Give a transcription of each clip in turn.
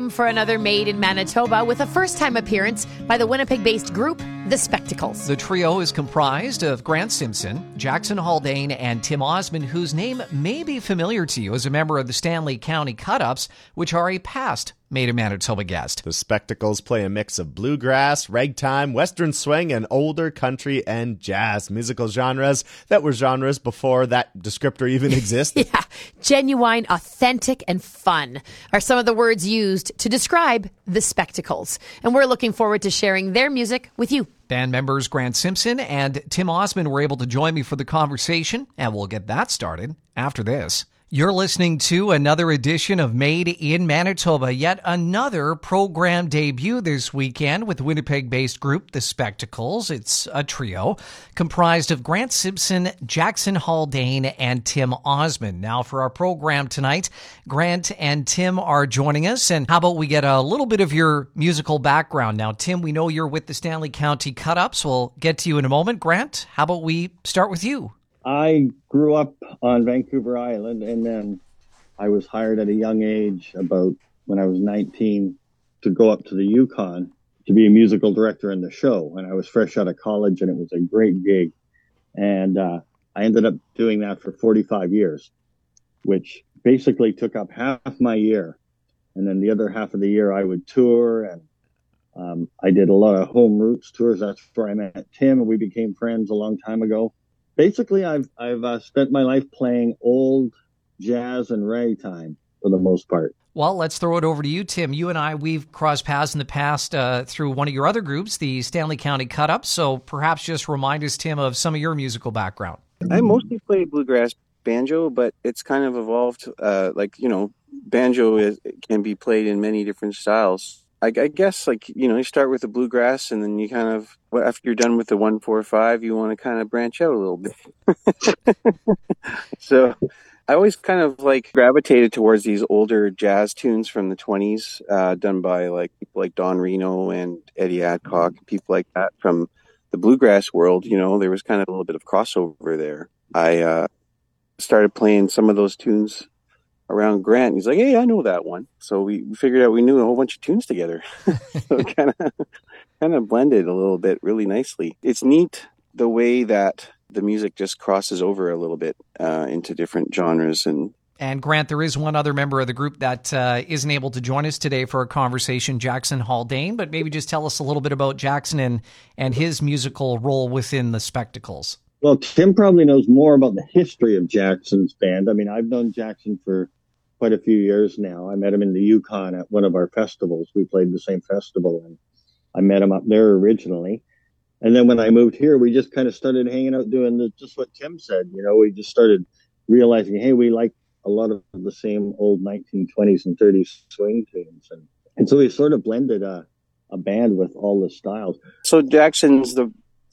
Time for another Made in Manitoba with a first time appearance by the Winnipeg based group, The Spectacles. The trio is comprised of Grant Simpson, Jackson Haldane, and Tim Osmond, whose name may be familiar to you as a member of the Stanley County Cut Ups, which are a past Made in Manitoba guest. The Spectacles play a mix of bluegrass, ragtime, western swing, and older country and jazz musical genres that were genres before that descriptor even existed. yeah, genuine, authentic, and fun are some of the words used to describe the Spectacles. And we're looking forward to sharing their music with you. Band members Grant Simpson and Tim Osmond were able to join me for the conversation, and we'll get that started after this. You're listening to another edition of Made in Manitoba, yet another program debut this weekend with Winnipeg based group The Spectacles. It's a trio comprised of Grant Simpson, Jackson Haldane, and Tim Osmond. Now, for our program tonight, Grant and Tim are joining us. And how about we get a little bit of your musical background? Now, Tim, we know you're with the Stanley County Cut Ups. We'll get to you in a moment. Grant, how about we start with you? I grew up on Vancouver Island, and then I was hired at a young age, about when I was 19, to go up to the Yukon to be a musical director in the show. And I was fresh out of college, and it was a great gig. And uh, I ended up doing that for 45 years, which basically took up half my year. And then the other half of the year, I would tour and um, I did a lot of Home Routes tours. That's where I met Tim, and we became friends a long time ago basically I've I've uh, spent my life playing old jazz and ragtime for the most part. Well, let's throw it over to you, Tim. You and I, we've crossed paths in the past uh, through one of your other groups, the Stanley County Cut Up. So perhaps just remind us, Tim, of some of your musical background. I mostly play bluegrass banjo, but it's kind of evolved. Uh, like, you know, banjo is, can be played in many different styles. I, I, guess like you know you start with the bluegrass and then you kind of after you're done with the one four five you want to kind of branch out a little bit. so I always kind of like gravitated towards these older jazz tunes from the 20s, uh, done by like people like Don Reno and Eddie Adcock, people like that from the bluegrass world. You know, there was kind of a little bit of crossover there. I uh, started playing some of those tunes around Grant. He's like, "Hey, I know that one." So we, figured out we knew a whole bunch of tunes together. so kind of kind of blended a little bit really nicely. It's neat the way that the music just crosses over a little bit uh, into different genres and and Grant, there is one other member of the group that uh, not able to join us today for a conversation, Jackson Haldane. But maybe just tell us a little bit about Jackson and, and his musical role within the Spectacles. Well, Tim probably knows more about the history of Jackson's band. I mean, I've known Jackson for quite a few years now. I met him in the Yukon at one of our festivals. We played the same festival and I met him up there originally. And then when I moved here, we just kind of started hanging out doing the, just what Tim said. You know, we just started realizing, hey, we like a lot of the same old 1920s and 30s swing tunes. And, and so we sort of blended a, a band with all the styles. So Jackson's the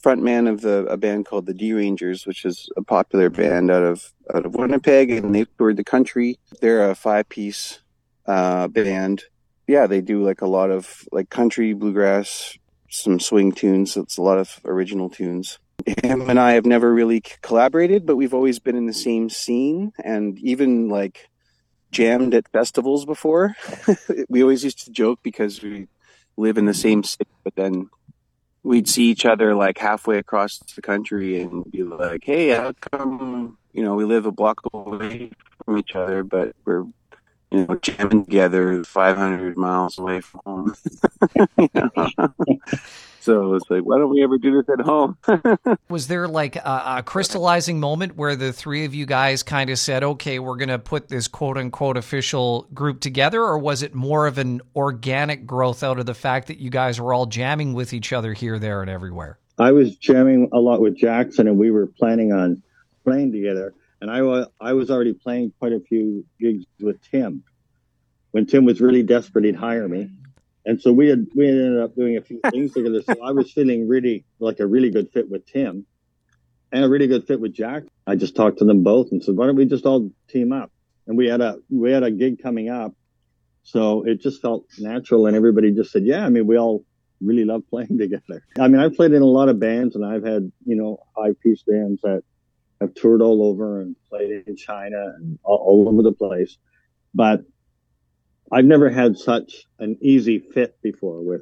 front man of the, a band called the D Rangers, which is a popular band out of out of Winnipeg, and they've toured the country. They're a five piece uh, band. Yeah, they do like a lot of like country, bluegrass, some swing tunes. It's a lot of original tunes. Him and I have never really collaborated, but we've always been in the same scene, and even like jammed at festivals before. we always used to joke because we live in the same city, but then we'd see each other like halfway across the country and be like, "Hey, how come you know we live a block away from each other, but we're you know jamming together 500 miles away from home?" So it's like, why don't we ever do this at home? was there like a, a, crystallizing moment where the three of you guys kind of said, okay, we're going to put this quote unquote official group together? Or was it more of an organic growth out of the fact that you guys were all jamming with each other here, there, and everywhere? I was jamming a lot with Jackson and we were planning on playing together. And I was, I was already playing quite a few gigs with Tim. When Tim was really desperate, he'd hire me and so we had we ended up doing a few things together. So I was feeling really like a really good fit with Tim, and a really good fit with Jack. I just talked to them both and said, "Why don't we just all team up?" And we had a we had a gig coming up, so it just felt natural, and everybody just said, "Yeah." I mean, we all really love playing together. I mean, I've played in a lot of bands, and I've had you know high piece bands that have toured all over and played in China and all, all over the place, but I've never had such an easy fit before with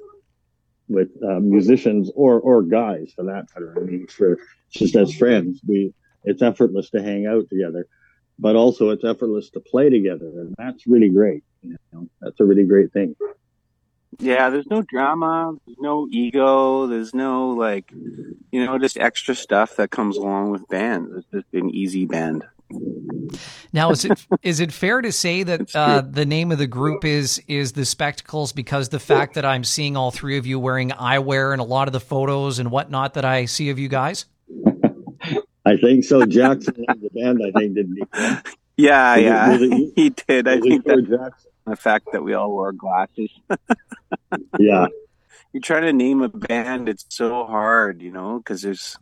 with uh, musicians or or guys for that matter. I mean, for just as friends, we it's effortless to hang out together, but also it's effortless to play together, and that's really great. You know, that's a really great thing. Yeah, there's no drama, there's no ego, there's no like, you know, just extra stuff that comes along with bands. It's just an easy band. Now, is it is it fair to say that uh, the name of the group is is the Spectacles because the fact that I'm seeing all three of you wearing eyewear and a lot of the photos and whatnot that I see of you guys? I think so. Jackson the band, I think, didn't he? Yeah, yeah, he did. I think that, Jackson. the fact that we all wore glasses. yeah. You're trying to name a band; it's so hard, you know, because there's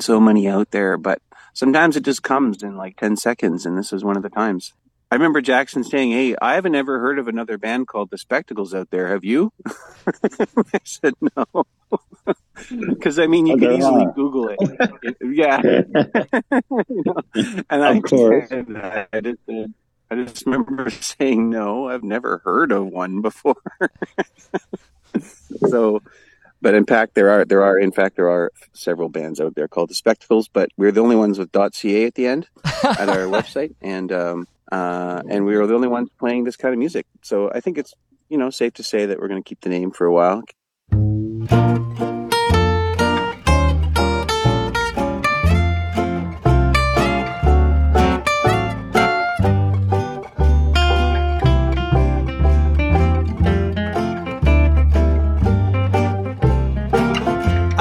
so many out there. But sometimes it just comes in like 10 seconds, and this is one of the times. I remember Jackson saying, Hey, I haven't ever heard of another band called The Spectacles out there. Have you? I said, No. Because, I mean, you can easily are. Google it. yeah. you know? And I, course. I, just, uh, I just remember saying, No, I've never heard of one before. so but in fact, there are there are in fact there are several bands out there called the Spectacles, but we're the only ones with .ca at the end at our website, and um, uh, and we are the only ones playing this kind of music. So I think it's you know safe to say that we're going to keep the name for a while.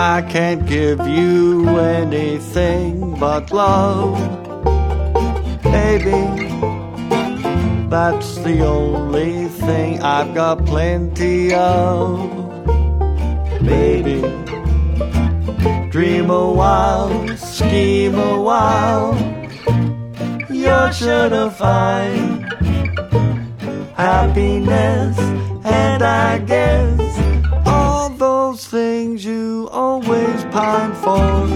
I can't give you anything but love, baby. That's the only thing I've got plenty of, baby. Dream a while, scheme a while, you're sure to find happiness, and I guess all those things you always pine for.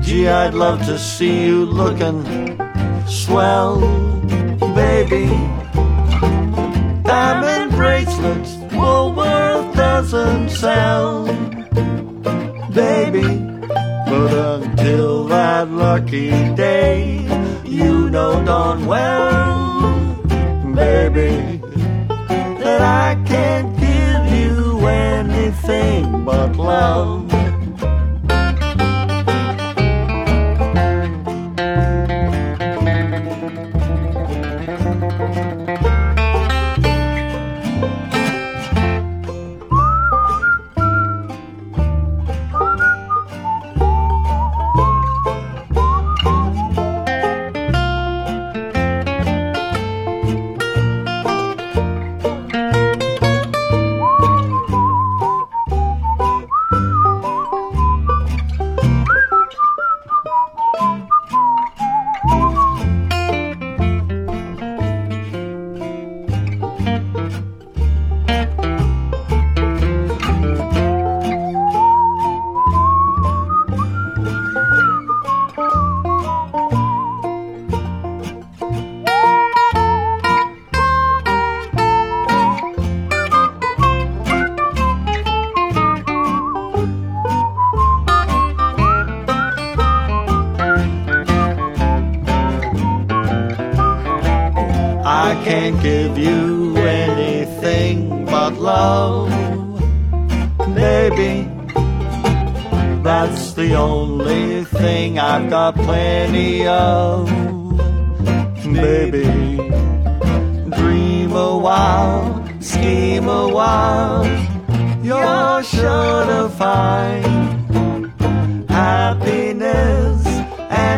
Gee, I'd love to see you looking swell, baby. Diamond bracelets Woolworth doesn't sell, baby. But until that lucky day, you know darn well, baby, that I love.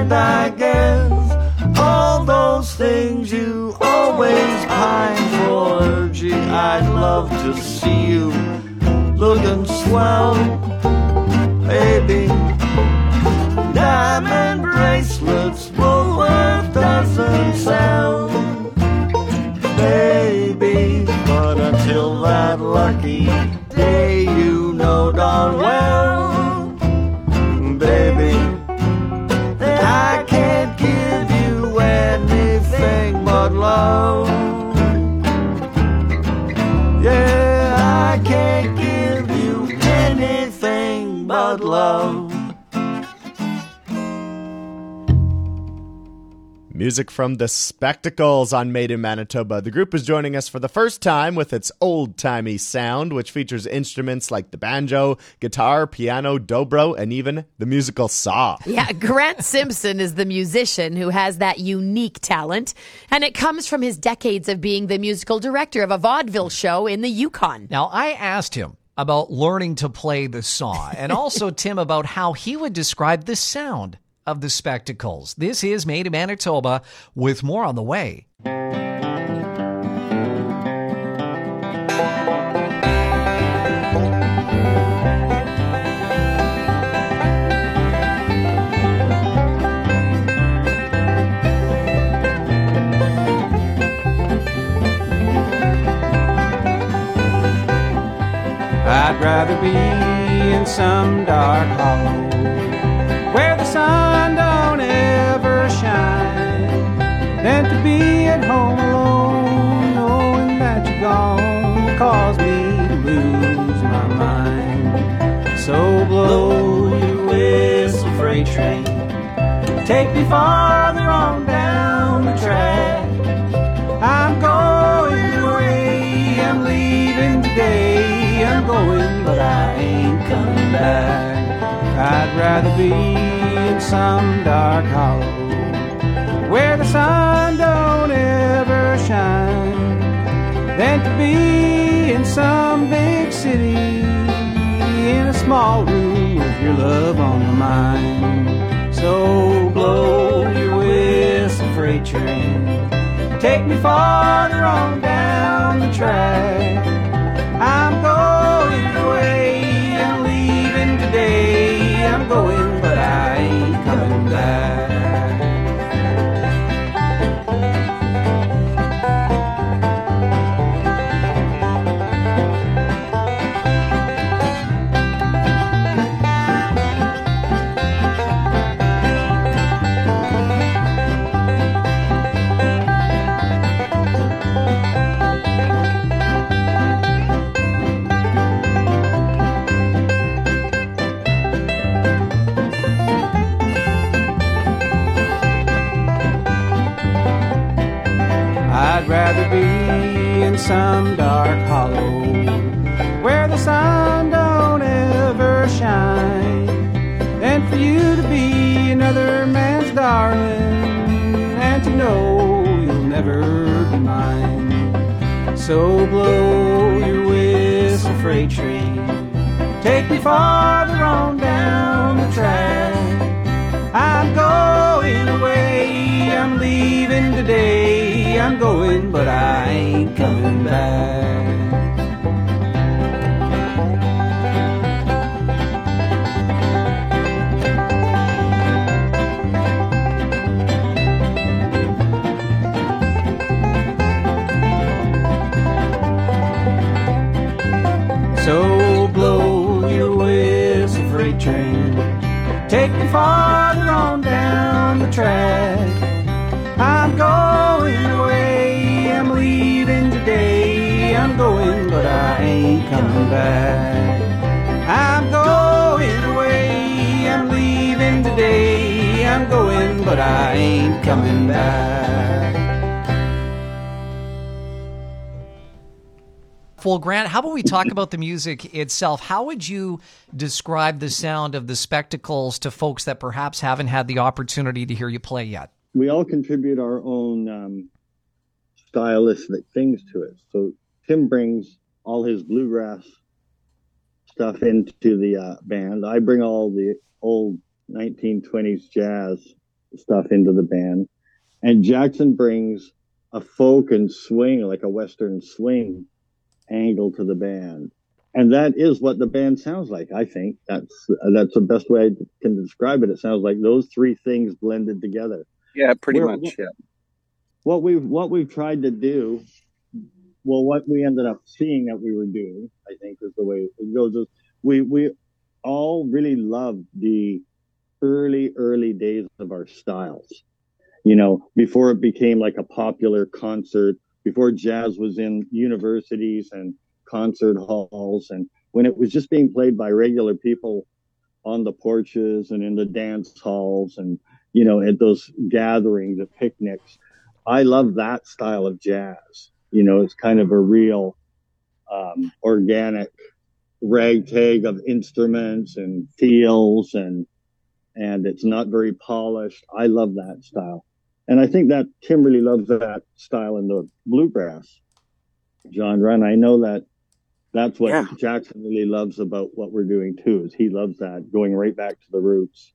And I guess. All those things you always pine for. Gee, I'd love to see you looking swell. Music from the Spectacles on Made in Manitoba. The group is joining us for the first time with its old timey sound, which features instruments like the banjo, guitar, piano, dobro, and even the musical saw. Yeah, Grant Simpson is the musician who has that unique talent, and it comes from his decades of being the musical director of a vaudeville show in the Yukon. Now, I asked him about learning to play the saw and also Tim about how he would describe the sound of the spectacles. This is Made in Manitoba with more on the way. I'd rather be in some dark hollow where the sun freight train, take me farther on down the track. I'm going away, I'm leaving today, I'm going, but I ain't coming back. I'd rather be in some dark hollow where the sun don't ever shine than to be in some big city in a small room with your love on your mind. So blow your whistle, freight train. Take me farther on down the track. Rather be in some dark hollow where the sun don't ever shine than for you to be another man's darling and to know you'll never be mine. So blow your whistle, freight train. Take me farther on down the track. I'm going I'm leaving today. I'm going, but I ain't coming back. Coming back. I'm going away, I'm leaving today. I'm going, but I ain't coming back. Well, Grant, how about we talk about the music itself? How would you describe the sound of the spectacles to folks that perhaps haven't had the opportunity to hear you play yet? we all contribute our own um, stylistic things to it. So Tim brings all his bluegrass stuff into the uh, band. I bring all the old 1920s jazz stuff into the band, and Jackson brings a folk and swing, like a western swing angle to the band. And that is what the band sounds like. I think that's that's the best way I can describe it. It sounds like those three things blended together Yeah, pretty We're- much. Yeah. what we've what we've tried to do well what we ended up seeing that we were doing i think is the way it goes is we we all really loved the early early days of our styles. You know before it became like a popular concert before jazz was in universities and concert halls and when it was just being played by regular people on the porches and in the dance halls and you know at those gatherings at picnics. I love that style of jazz you know it's kind of a real um, organic ragtag of instruments and feels and and it's not very polished i love that style and i think that tim really loves that style in the bluegrass genre and i know that that's what Yeah. Jackson really loves about what we're doing too. Is he loves that going right back to the roots.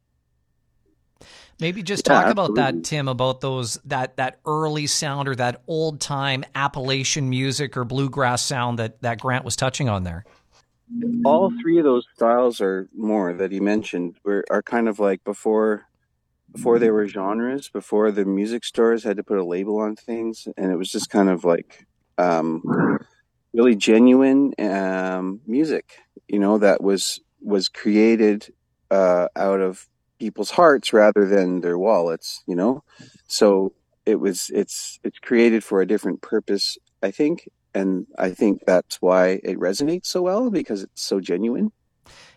Maybe just Yeah, talk about that. Tim, about those that that early sound or that old time Appalachian music or bluegrass sound that that Grant was touching on there. all three of those styles or more that he mentioned were are kind of like before before they were genres before the music stores had to put a label on things and it was just kind of like um really genuine um music you know that was was created uh out of people's hearts rather than their wallets you know so it was it's it's created for a different purpose i think and I think that's why it resonates so well because it's so genuine.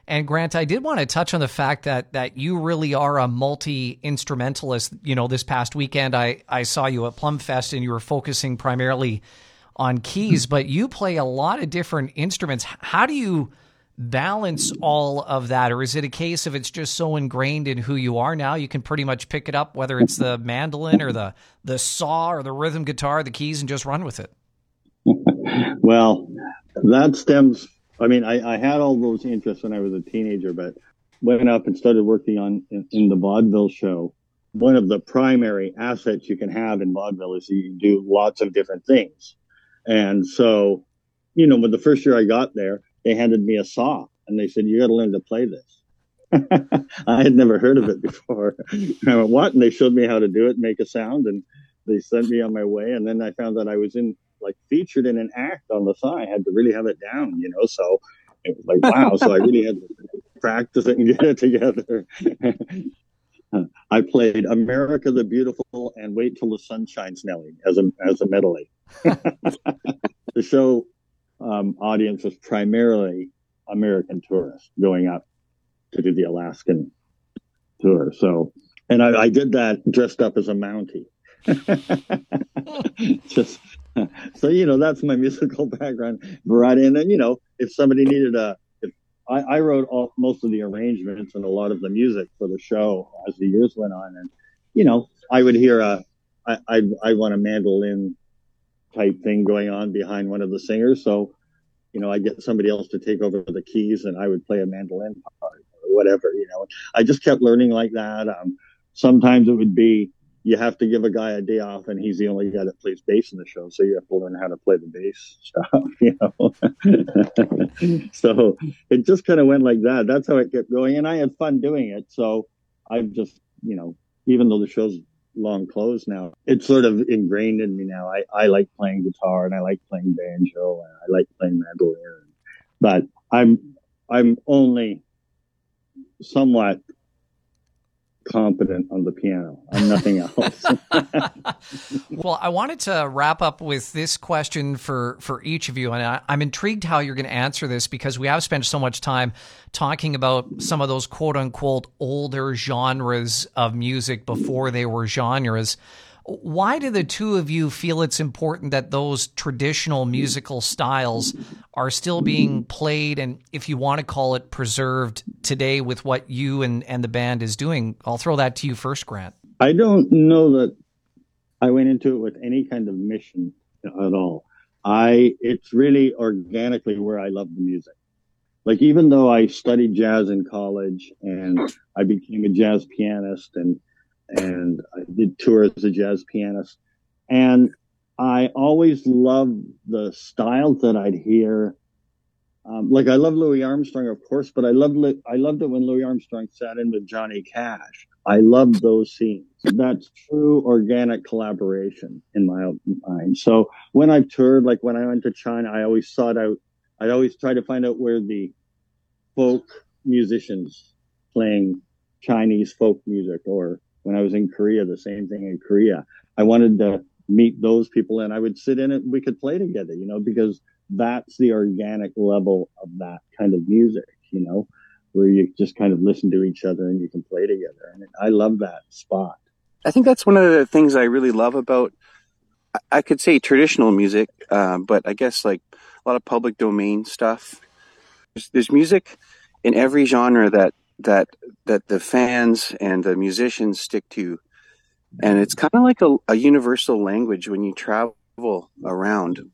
And Grant, I did want to touch on the fact that that you really are a multi instrumentalist. You know, this past weekend I I saw you at Plumfest and you were focusing primarily on keys, hmm. but you play a lot of different instruments. How do you balance all of that or is it a case of it's just so ingrained in who you are now you can pretty much pick it up whether it's the mandolin or the the saw or the rhythm guitar the keys and just run with it Well, that stems. I mean, I, I had all those interests when I was a teenager, but went up and started working on in, in the vaudeville show. One of the primary assets you can have in vaudeville is you can do lots of different things. And so, you know, when the first year I got there, they handed me a saw and they said, you got to learn to play this. I had never heard of it before. I went, what? And they showed me how to do it, make a sound, and they sent me on my way. And then I found that I was in like featured in an act on the side. I had to really have it down, you know. So it was like wow. so I really had to practice it and get it together. I played America the Beautiful and Wait Till the Sun Shines Nelly as a as a medley. the show um, audience was primarily American tourists going up to do the Alaskan tour. So, and I, I did that dressed up as a Mountie. Just so you know, that's my musical background. Variety, and you know, if somebody needed a, if I, I wrote all, most of the arrangements and a lot of the music for the show as the years went on, and you know, I would hear a, I, I, I want a mandolin type thing going on behind one of the singers, so you know, I get somebody else to take over the keys, and I would play a mandolin part or whatever. You know, I just kept learning like that. Um, sometimes it would be you have to give a guy a day off and he's the only guy that plays bass in the show. So you have to learn how to play the bass stuff you know. So it just kind of went like that. That's how it kept going and i had fun doing it. So i've just you know even though the show's long clothes now. It's sort of ingrained in me now. I, I like playing guitar and i like playing banjo and i like playing mandolin. But i'm i'm only somewhat competent on the piano. I'm nothing else. well, I wanted to wrap up with this question for, for each of you. And I, I'm intrigued how you're going to answer this because we have spent so much time talking about some of those quote unquote older genres of music before they were genres. Why do the two of you feel it's important that those traditional musical styles are still being played and, if you want to call it, preserved today with what you and, and the band is doing? I'll throw that to you first, Grant. I don't know that I went into it with any kind of mission at all. I, it's really organically where I love the music. Like, even though I studied jazz in college and I became a jazz pianist and and I did tour as a jazz pianist. And I always loved the styles that I'd hear. Um, like I love Louis Armstrong, of course, but I loved I loved it when Louis Armstrong sat in with Johnny Cash. I loved those scenes. That's true organic collaboration in my mind. So when I've toured, like when I went to China, I always sought out. I'd always try to find out where the folk musicians playing Chinese folk music or when I was in Korea, the same thing in Korea. I wanted to meet those people and I would sit in it. We could play together, you know, because that's the organic level of that kind of music, you know. where you just kind of listen to each other and you can play together. And I love that spot. I think that's one of the things I really love about, I could say traditional music, uh, but I guess like a lot of public domain stuff. There's, there's music in every genre that that that the fans and the musicians stick to, and it's kind of like a, a universal language when you travel around.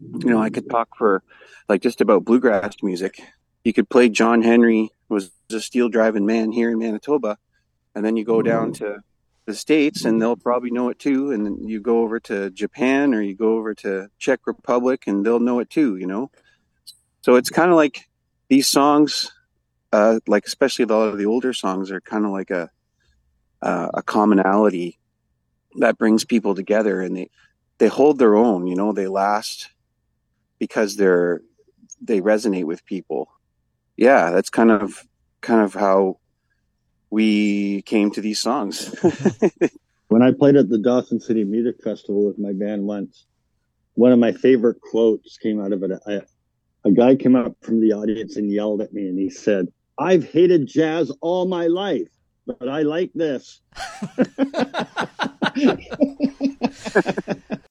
You know, I could talk for like just about bluegrass music. You could play John Henry was a steel driving man here in Manitoba, and then you go down to the states and they'll probably know it too and then you go over to japan or you go over to czech republic and they'll know it too you know? So it's kind of like these songs uh, like especially a lot of the older songs are kind of like a uh, a commonality that brings people together and they they hold their own you know? They last because they're they resonate with people yeah that's kind of kind of how we came to these songs. when I played at the Dawson City Music Festival with my band once, one of my favorite quotes came out of it. I, a guy came up from the audience and yelled at me and he said, I've hated jazz all my life, but I like this.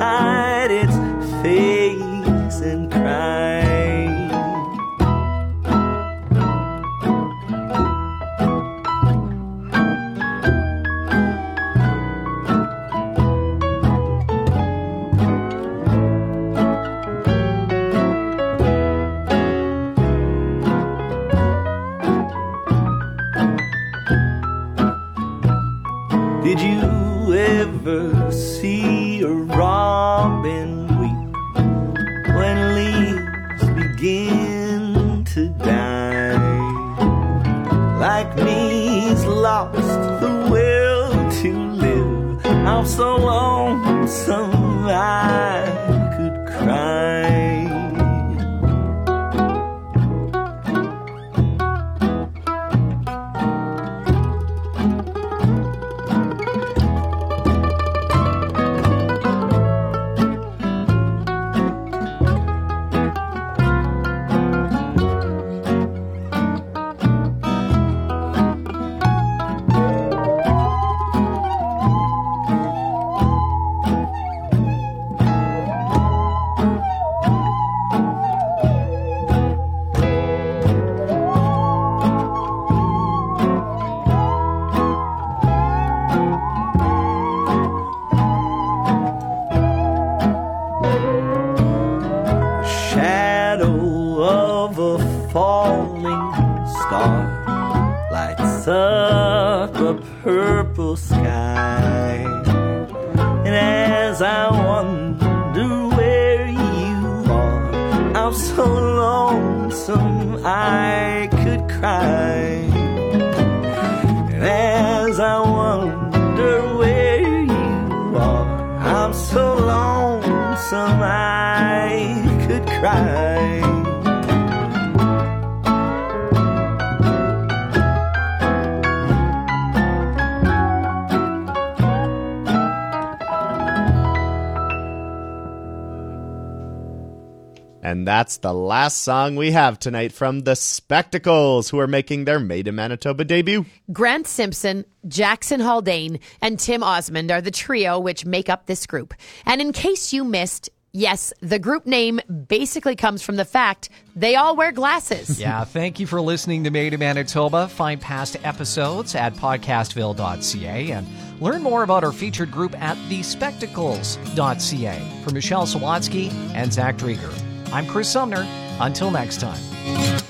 to falling star lights up a purple sky. And as I wonder where you are, I'm so lonesome I could cry. And as I wonder where you are, I'm so lonesome I could cry. And that's the last song we have tonight from the Spectacles, who are making their Made in Manitoba debut. Grant Simpson, Jackson Haldane, and Tim Osmond are the trio which make up this group. And in case you missed, Yes, the group name basically comes from the fact they all wear glasses. Yeah, thank you for listening to Made in Manitoba. Find past episodes at podcastville.ca and Learn more about our featured group at thespectacles.ca. For Michelle Sawatsky and Zach Drieger, I'm Chris Sumner. Until next time.